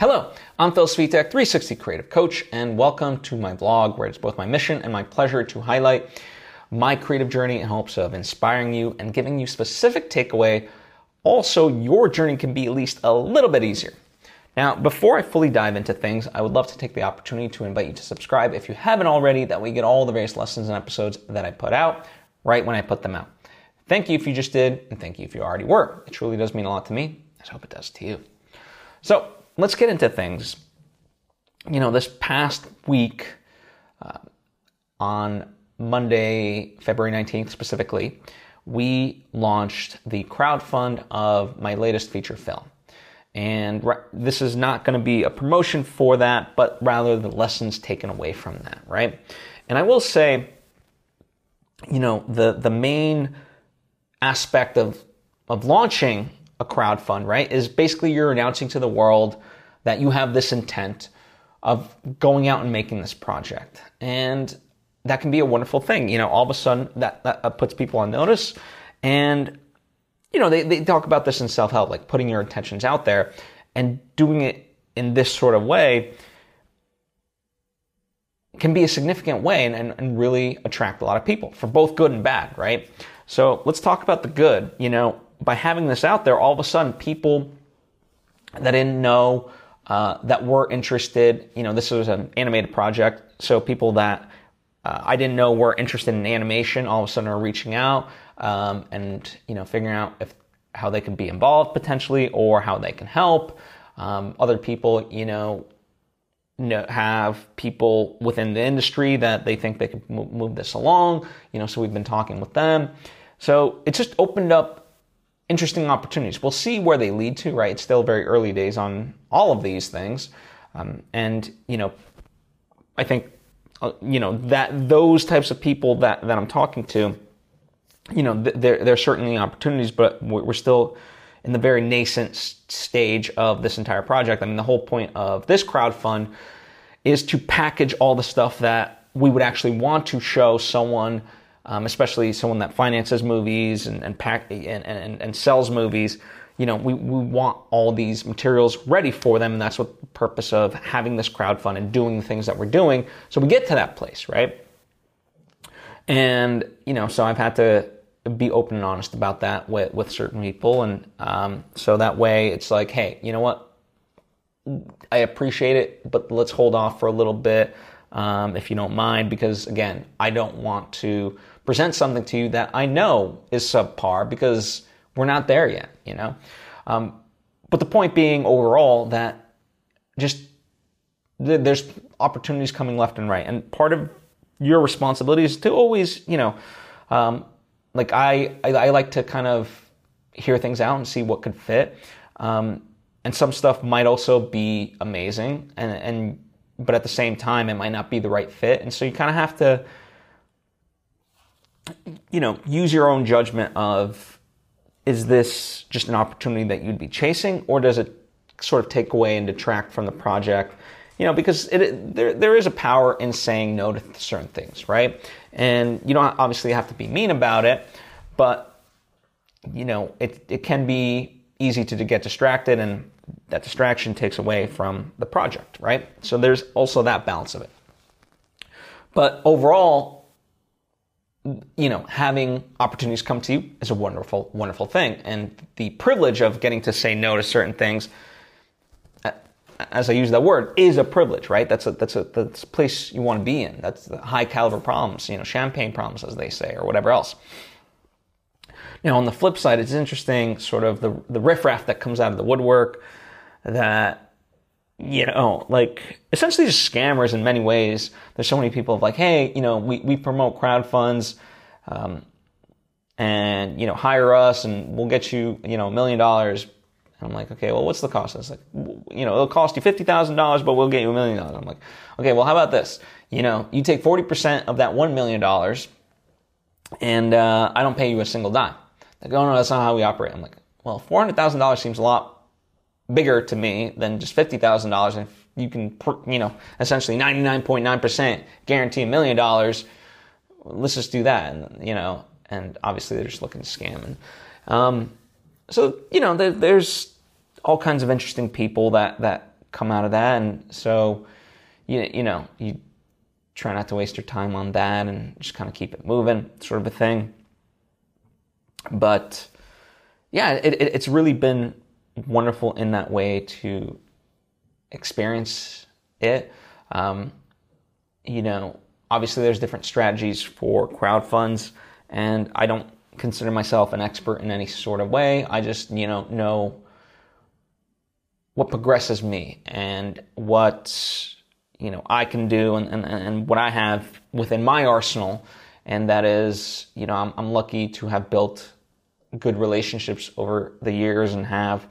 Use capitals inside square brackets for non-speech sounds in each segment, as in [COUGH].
Hello, I'm Phil Svitek, 360 Creative Coach, and welcome to my vlog where it's both my mission and my pleasure to highlight my creative journey in hopes of inspiring you and giving you specific takeaway. Also, your journey can be at least a little bit easier. Now, before I fully dive into things, I would love to take the opportunity to invite you to subscribe if you haven't already, that we get all the various lessons and episodes that I put out right when I put them out. Thank you if you just did, and thank you if you already were. It truly does mean a lot to me. I hope it does to you. So, let's get into things. You know, this past week, uh, on Monday, February 19th specifically, we launched the crowdfund of my latest feature film. And this is not going to be a promotion for that, but rather the lessons taken away from that, right? And I will say, you know, the, the main aspect of, of launching a crowdfund, right, is basically you're announcing to the world that you have this intent of going out and making this project. And that can be a wonderful thing. You know, all of a sudden that, that puts people on notice. And, you know, they, they talk about this in self help, like putting your intentions out there and doing it in this sort of way can be a significant way and, and, and really attract a lot of people for both good and bad, right? So let's talk about the good. You know, by having this out there, all of a sudden people that didn't know uh, that were interested. You know, this was an animated project, so people that uh, I didn't know were interested in animation all of a sudden are reaching out um, and you know figuring out if how they can be involved potentially or how they can help. Um, other people, you know, know, have people within the industry that they think they could move this along. You know, so we've been talking with them. So it just opened up interesting opportunities. We'll see where they lead to, right? It's still very early days on all of these things. Um, and, you know, I think, uh, you know, that those types of people that, that I'm talking to, you know, th- there, there are certainly opportunities, but we're still in the very nascent stage of this entire project. I mean, the whole point of this crowd fund is to package all the stuff that we would actually want to show someone um, especially someone that finances movies and and, pack, and, and, and sells movies. You know, we, we want all these materials ready for them, and that's what the purpose of having this crowdfund and doing the things that we're doing. So we get to that place, right? And you know, so I've had to be open and honest about that with with certain people, and um, so that way it's like, hey, you know what? I appreciate it, but let's hold off for a little bit um, if you don't mind, because again, I don't want to present something to you that I know is subpar because we're not there yet, you know? Um, but the point being overall that just th- there's opportunities coming left and right. And part of your responsibility is to always, you know, um, like I, I, I, like to kind of hear things out and see what could fit. Um, and some stuff might also be amazing and, and but at the same time, it might not be the right fit. And so you kind of have to, you know, use your own judgment of is this just an opportunity that you'd be chasing, or does it sort of take away and detract from the project? You know, because it, there, there is a power in saying no to certain things, right? And you don't obviously have to be mean about it, but, you know, it, it can be easy to, to get distracted and that distraction takes away from the project, right? So there's also that balance of it. But overall, you know, having opportunities come to you is a wonderful, wonderful thing. And the privilege of getting to say no to certain things, as I use that word, is a privilege, right? That's a, that's a, that's a place you want to be in. That's the high caliber problems, you know, champagne problems, as they say, or whatever else. Now, on the flip side, it's interesting, sort of the, the riffraff that comes out of the woodwork, that you know, like essentially just scammers in many ways. There's so many people of like, hey, you know, we, we promote crowd funds, um, and you know, hire us and we'll get you, you know, a million dollars. I'm like, okay, well, what's the cost? It's like, you know, it'll cost you fifty thousand dollars, but we'll get you a million dollars. I'm like, okay, well, how about this? You know, you take forty percent of that one million dollars, and uh, I don't pay you a single dime. They go, no, that's not how we operate. I'm like, well, four hundred thousand dollars seems a lot bigger to me than just $50,000 and you can, you know, essentially 99.9% guarantee a million dollars, let's just do that. And, you know, and obviously they're just looking to scam. And, um, so, you know, there, there's all kinds of interesting people that, that come out of that. And so, you, you know, you try not to waste your time on that and just kind of keep it moving, sort of a thing. But yeah, it, it, it's really been wonderful in that way to experience it. Um, you know, obviously there's different strategies for crowd funds, and I don't consider myself an expert in any sort of way. I just, you know, know what progresses me and what you know I can do and, and, and what I have within my arsenal. And that is, you know, I'm, I'm lucky to have built good relationships over the years and have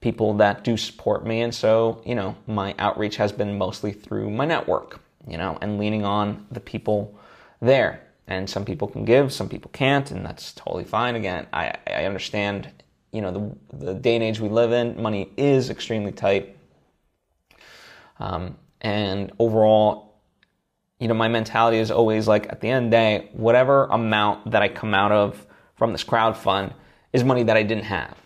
people that do support me. And so, you know, my outreach has been mostly through my network, you know, and leaning on the people there. And some people can give, some people can't, and that's totally fine. Again, I, I understand, you know, the, the day and age we live in, money is extremely tight. Um, and overall, you know, my mentality is always like at the end of the day, whatever amount that I come out of from this crowd fund is money that I didn't have,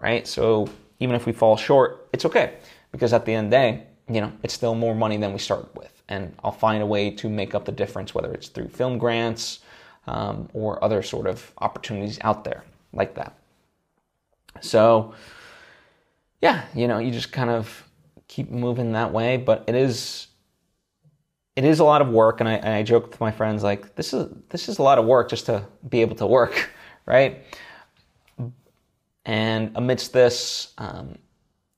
right? So even if we fall short, it's okay because at the end of the day, you know, it's still more money than we started with. And I'll find a way to make up the difference, whether it's through film grants um, or other sort of opportunities out there like that. So, yeah, you know, you just kind of keep moving that way. But it is, it is a lot of work, and I, and I joke with my friends like, this is this is a lot of work just to be able to work, [LAUGHS] right? And amidst this, um,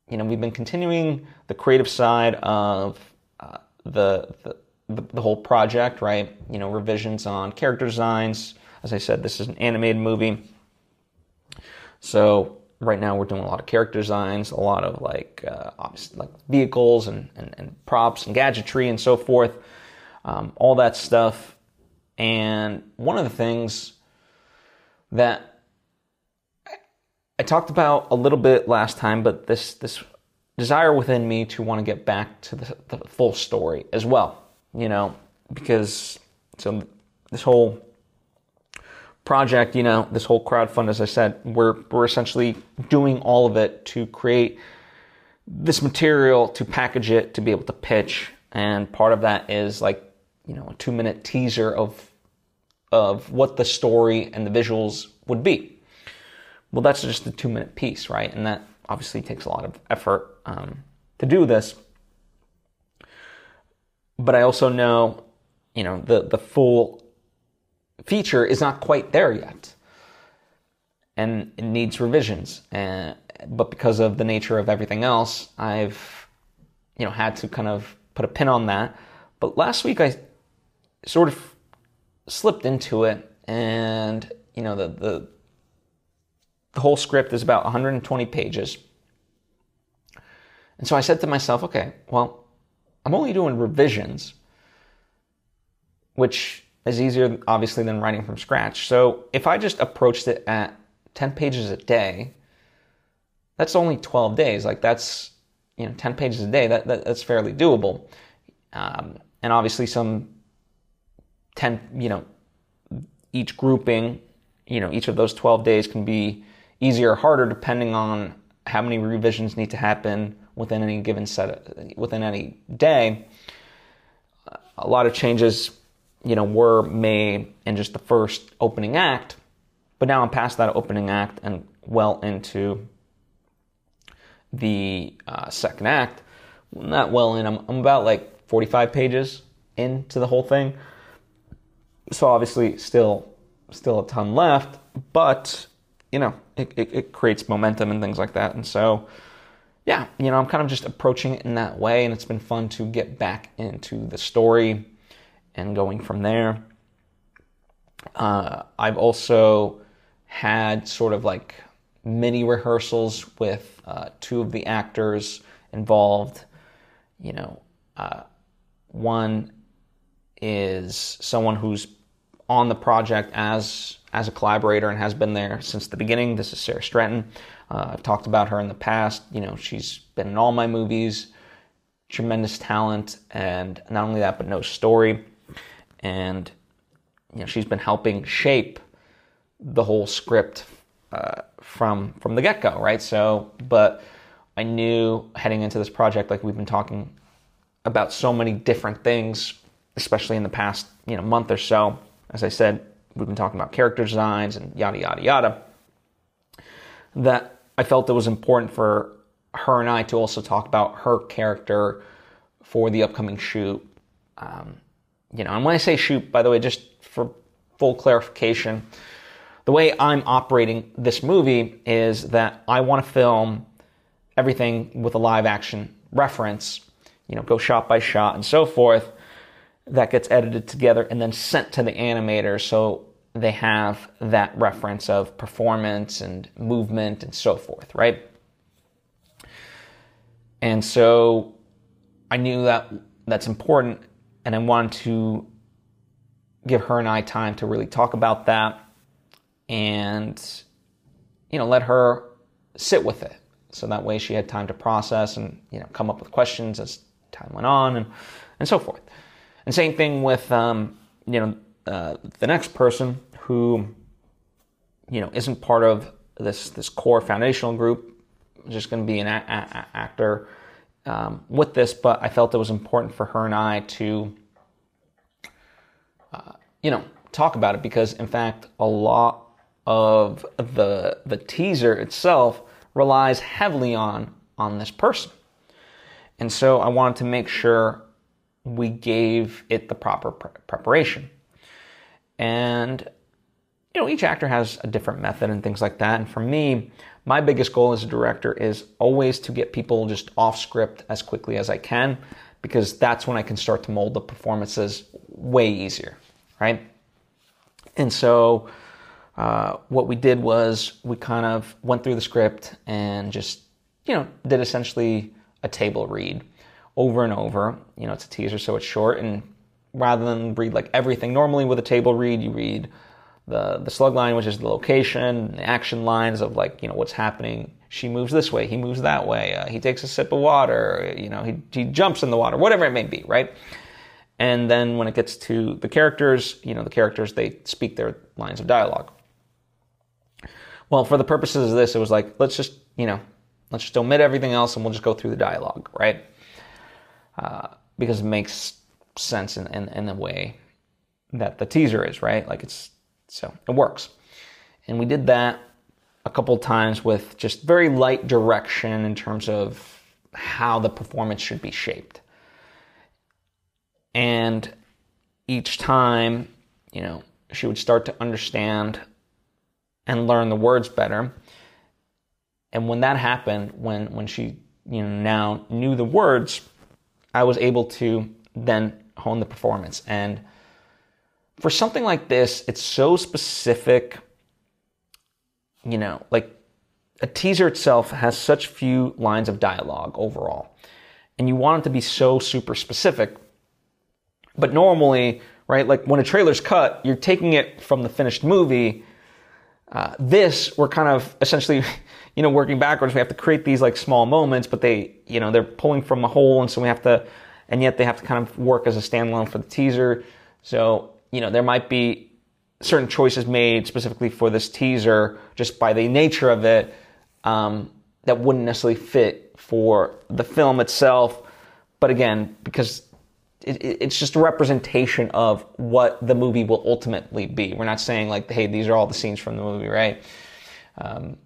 you know, we've been continuing the creative side of uh, the, the, the whole project, right? You know, revisions on character designs. As I said, this is an animated movie, so right now we're doing a lot of character designs, a lot of like uh, like vehicles and, and, and, props and gadgetry and so forth, um, all that stuff. And one of the things that I talked about a little bit last time, but this this desire within me to want to get back to the, the full story as well. You know, because so this whole project, you know, this whole crowdfund, as I said, we're we're essentially doing all of it to create this material, to package it, to be able to pitch, and part of that is like you know a two minute teaser of of what the story and the visuals would be. Well, that's just a two minute piece, right? And that obviously takes a lot of effort um, to do this. But I also know, you know, the, the full feature is not quite there yet. And it needs revisions. And, but because of the nature of everything else, I've, you know, had to kind of put a pin on that. But last week I sort of slipped into it and, you know, the, the, the whole script is about 120 pages. And so I said to myself, okay, well, I'm only doing revisions, which is easier, obviously, than writing from scratch. So if I just approached it at 10 pages a day, that's only 12 days. Like that's, you know, 10 pages a day. That, that that's fairly doable. Um, and obviously some 10, you know, each grouping, you know, each of those 12 days can be easier or harder depending on how many revisions need to happen within any given set of, within any day. A lot of changes, you know, were made in just the first opening act, but now I'm past that opening act and well into the uh, second act. Not well in. I'm, I'm about like 45 pages into the whole thing, so obviously still still a ton left, but you know, it, it, it, creates momentum and things like that. And so, yeah, you know, I'm kind of just approaching it in that way, and it's been fun to get back into the story and going from there. Uh, I've also had sort of like mini rehearsals with uh, two of the actors involved. You know, uh, one is someone who's on the project as as a collaborator and has been there since the beginning. This is Sarah Stretton. Uh, I've talked about her in the past. You know, she's been in all my movies, tremendous talent, and not only that, but knows story. And you know, she's been helping shape the whole script uh, from from the get go, right? So, but I knew heading into this project, like we've been talking about so many different things, especially in the past you know month or so. As I said, we've been talking about character designs and yada yada yada. That I felt it was important for her and I to also talk about her character for the upcoming shoot. Um, you know, and when I say shoot, by the way, just for full clarification, the way I'm operating this movie is that I want to film everything with a live action reference, you know, go shot by shot and so forth. That gets edited together and then sent to the animator. So they have that reference of performance and movement and so forth, right? And so I knew that that's important and I wanted to give her and I time to really talk about that and you know let her sit with it. So that way she had time to process and you know come up with questions as time went on and and so forth and same thing with um, you know uh, the next person who you know isn't part of this this core foundational group just going to be an a- a- actor um, with this but i felt it was important for her and i to uh, you know talk about it because in fact a lot of the the teaser itself relies heavily on on this person. And so I wanted to make sure we gave it the proper pre- preparation. And you know, each actor has a different method and things like that. And for me, my biggest goal as a director is always to get people just off script as quickly as I can because that's when I can start to mold the performances way easier, right? And so uh, what we did was we kind of went through the script and just, you know, did essentially a table read over and over. You know, it's a teaser, so it's short. And rather than read like everything, normally with a table read, you read the, the slug line, which is the location, the action lines of like, you know, what's happening. She moves this way, he moves that way, uh, he takes a sip of water, you know, he, he jumps in the water, whatever it may be, right? And then when it gets to the characters, you know, the characters, they speak their lines of dialogue. Well, for the purposes of this, it was like, let's just, you know, let's just omit everything else and we'll just go through the dialogue, right? Uh, because it makes sense in, in, in the way that the teaser is, right? Like it's, so it works. And we did that a couple times with just very light direction in terms of how the performance should be shaped. And each time, you know, she would start to understand and learn the words better. And when that happened, when when she you know now knew the words, I was able to then hone the performance. And for something like this, it's so specific. You know, like a teaser itself has such few lines of dialogue overall, and you want it to be so super specific. But normally, right, like when a trailer's cut, you're taking it from the finished movie uh, this we're kind of essentially [LAUGHS] you know working backwards we have to create these like small moments but they you know they're pulling from a whole and so we have to and yet they have to kind of work as a standalone for the teaser so you know there might be certain choices made specifically for this teaser just by the nature of it um, that wouldn't necessarily fit for the film itself but again because it, it's just a representation of what the movie will ultimately be. We're not saying like, hey, these are all the scenes from the movie, right? Um,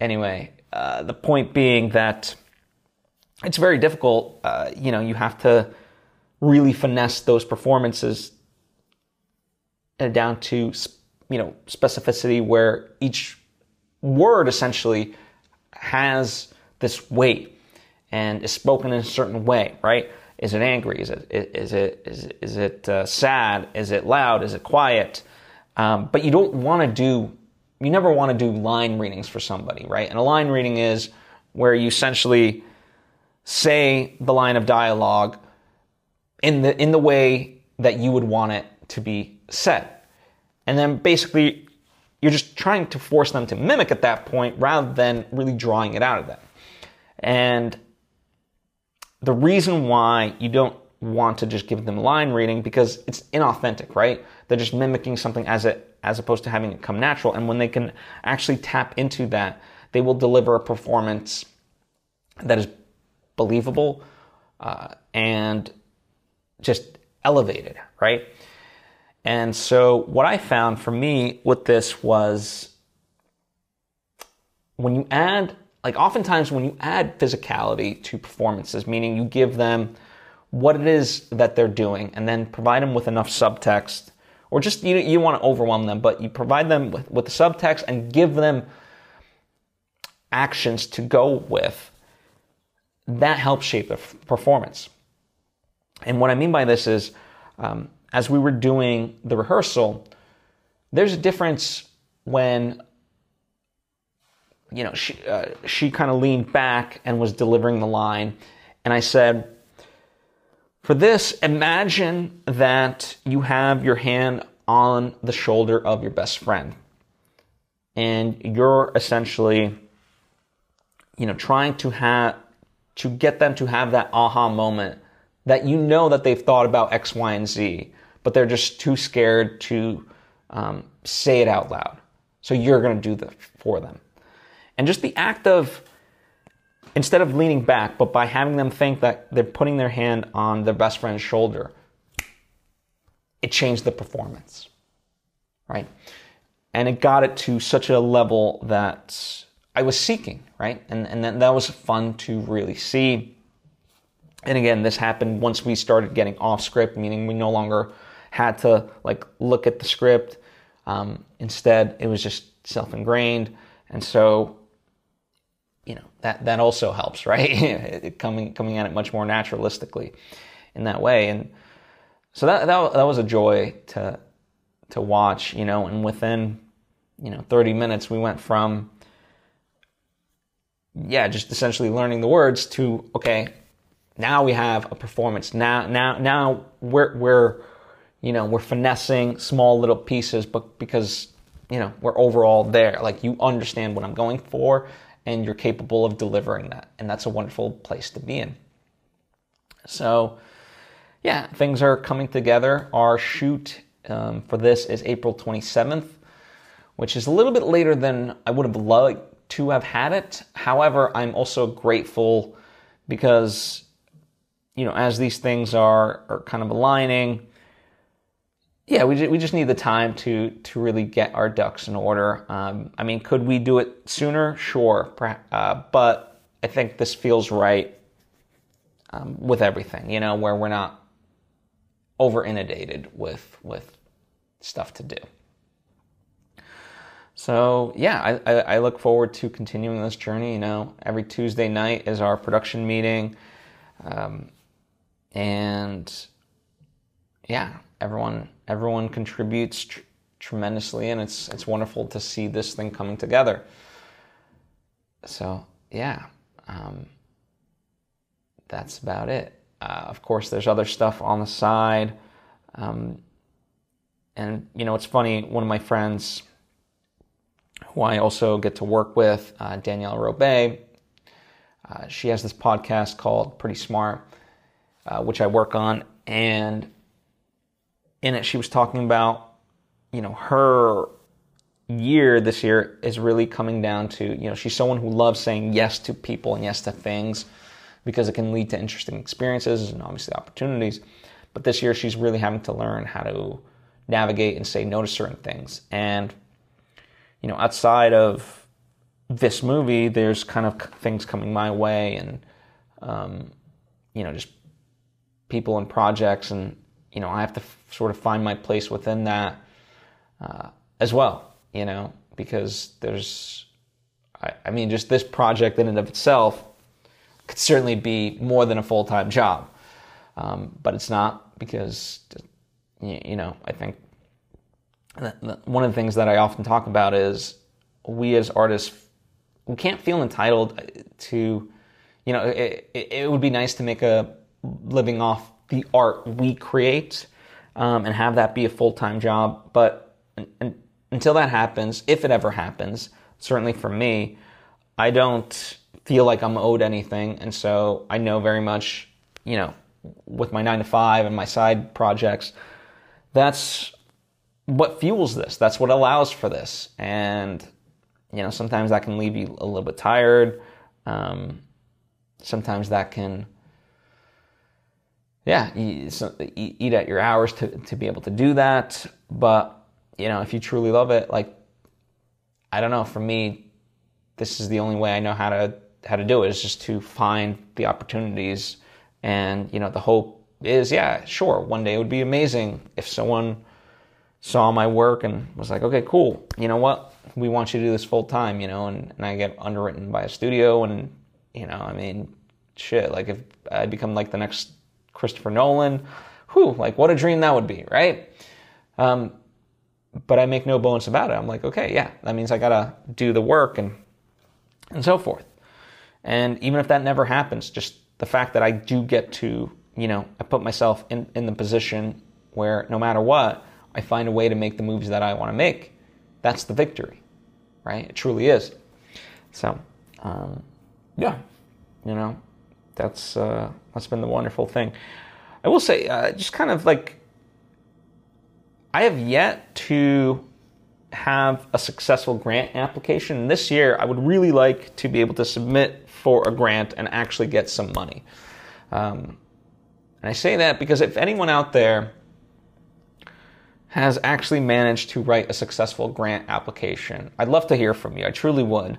anyway, uh, the point being that it's very difficult. Uh, you know, you have to really finesse those performances down to you know specificity where each word essentially has this weight and is spoken in a certain way, right? Is it angry? Is it is it is it, is it uh, sad? Is it loud? Is it quiet? Um, but you don't want to do. You never want to do line readings for somebody, right? And a line reading is where you essentially say the line of dialogue in the in the way that you would want it to be said, and then basically you're just trying to force them to mimic at that point rather than really drawing it out of them. And the reason why you don't want to just give them line reading because it's inauthentic, right? They're just mimicking something as it as opposed to having it come natural. And when they can actually tap into that, they will deliver a performance that is believable uh, and just elevated, right? And so what I found for me with this was when you add, like oftentimes when you add physicality to performances, meaning you give them what it is that they're doing and then provide them with enough subtext or just you, you want to overwhelm them, but you provide them with, with the subtext and give them actions to go with, that helps shape the performance. And what I mean by this is, um, as we were doing the rehearsal, there's a difference when you know she uh, she kind of leaned back and was delivering the line, and I said, "For this, imagine that you have your hand on the shoulder of your best friend, and you're essentially, you know, trying to have to get them to have that aha moment." that you know that they've thought about X, Y, and Z, but they're just too scared to um, say it out loud. So you're going to do that for them. And just the act of, instead of leaning back, but by having them think that they're putting their hand on their best friend's shoulder, it changed the performance, right? And it got it to such a level that I was seeking, right? And, and that, that was fun to really see and again, this happened once we started getting off script, meaning we no longer had to like look at the script. Um, instead, it was just self ingrained, and so that that also helps, [LAUGHS] right? coming coming at it much more naturalistically in that way, and so that that that was a joy to to watch, you know. And within you know 30 minutes, we went from yeah, just essentially learning the words to okay, now we have a performance. Now, now, now we're we're you know we're finessing small little pieces, but because you know we're overall there. Like you understand what I'm going for, and you're capable of delivering that, and that's a wonderful place to be in. So, yeah, things are coming together. Our shoot um, for this is April 27th, which is a little bit later than I would have liked to have had it. However, I'm also grateful because you know, as these things are are kind of aligning, yeah, we just, we just need the time to to really get our ducks in order. Um, I mean, could we do it sooner? Sure, uh, but I think this feels right um, with everything. You know, where we're not over inundated with with stuff to do. So yeah, I, I, I look forward to continuing this journey. You know, every Tuesday night is our production meeting. Um, and yeah, everyone everyone contributes tr- tremendously, and it's it's wonderful to see this thing coming together. So yeah, um, that's about it. Uh, of course, there's other stuff on the side, um, and you know it's funny. One of my friends, who I also get to work with, uh, Danielle Robay, uh, she has this podcast called Pretty Smart uh, which I work on, and in it she was talking about, you know, her year this year is really coming down to, you know, she's someone who loves saying yes to people and yes to things because it can lead to interesting experiences and obviously opportunities. But this year she's really having to learn how to navigate and say no to certain things. And, you know, outside of this movie, there's kind of things coming my way and, um, you know, just people and projects, and you know I have to f- sort of find my place within that uh, as well. You know, because there's, I, I mean, just this project in and of itself could certainly be more than a full time job, um, but it's not because you know I think one of the things that I often talk about is we as artists we can't feel entitled to you know it, it, would be nice to make a living off the art we create um, and have that be a full time job. But until that happens, if it ever happens, certainly for me, I don't feel like I'm owed anything. And so I know very much, you know, with my nine to five and my side projects, that's what fuels this. That's what allows for this. And, you know, sometimes that can leave you a little bit tired. Um, sometimes that can, yeah, eat at your hours to, to be able to do that. But, you know, if you truly love it, like, I don't know, for me, this is the only way I know how to how to do it is just to find the opportunities. And you know the hope is yeah sure one day it would be amazing if someone saw my work and was like okay cool. You know what? We want you to do this full time you know and, and I get underwritten by a studio and you know I mean shit like if I become like the next Christopher Nolan whew like what a dream that would be right um, but I make no bones about it I'm like okay yeah that means I gotta do the work and and so forth and even if that never happens, just the fact that I do get to, you know, I put myself in, in the position where no matter what, I find a way to make the movies that I want to make. That's the victory, right? It truly is. So, um, yeah, you know, that's uh, that's been the wonderful thing. I will say, uh, just kind of like, I have yet to have a successful grant application. This year, I would really like to be able to submit for a grant and actually get some money. Um, and I say that because if anyone out there has actually managed to write a successful grant application, I'd love to hear from you. I truly would.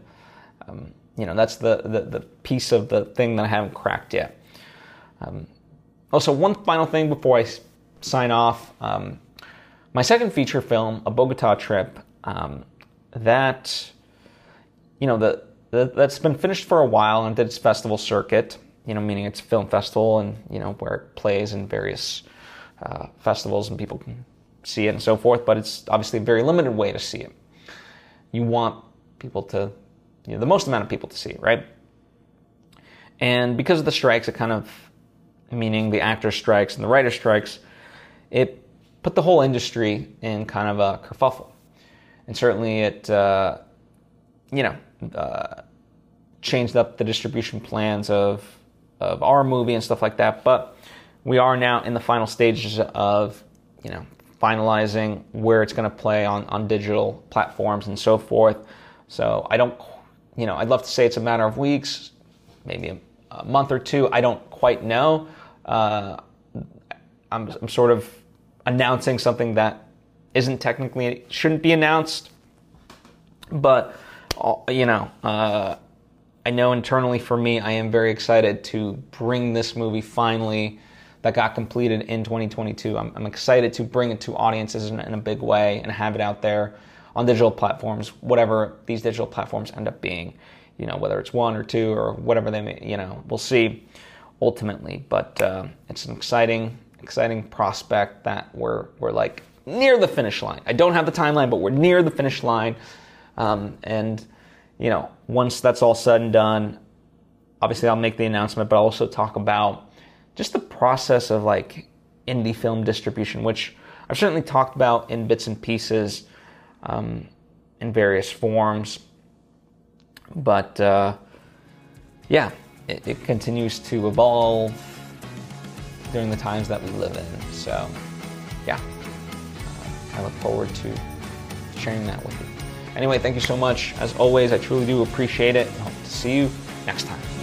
Um, you know, that's the, the, the, piece of the thing that I haven't cracked yet. Um, also, one final thing before I sign off. Um, my second feature film, A Bogota Trip, um, that, you know, the, that's been finished for a while and did its festival circuit, you know, meaning it's a film festival and, you know, where it plays in various uh, festivals and people can see it and so forth, but it's obviously a very limited way to see it. You want people to, you know, the most amount of people to see right? And because of the strikes, it kind of, meaning the actor strikes and the writer strikes, it put the whole industry in kind of a kerfuffle. And certainly it, uh, you know, uh, changed up the distribution plans of of our movie and stuff like that. But we are now in the final stages of you know finalizing where it's going to play on on digital platforms and so forth. So I don't, you know, I'd love to say it's a matter of weeks, maybe a, a month or two. I don't quite know. Uh, I'm, I'm sort of announcing something that isn't technically shouldn't be announced, but you know, uh, I know internally for me, I am very excited to bring this movie finally that got completed in 2022. I'm, I'm excited to bring it to audiences in, in, a big way and have it out there on digital platforms, whatever these digital platforms end up being. You know, whether it's one or two or whatever they may, you know, we'll see ultimately. But uh, it's an exciting, exciting prospect that we're, we're like near the finish line. I don't have the timeline, but we're near the finish line. Um, and, you know, once that's all said and done, obviously I'll make the announcement, but I'll also talk about just the process of like indie film distribution, which I've certainly talked about in bits and pieces um, in various forms. But uh, yeah, it, it continues to evolve during the times that we live in. So yeah, I look forward to sharing that with you. Anyway, thank you so much. As always, I truly do appreciate it. I hope to see you next time.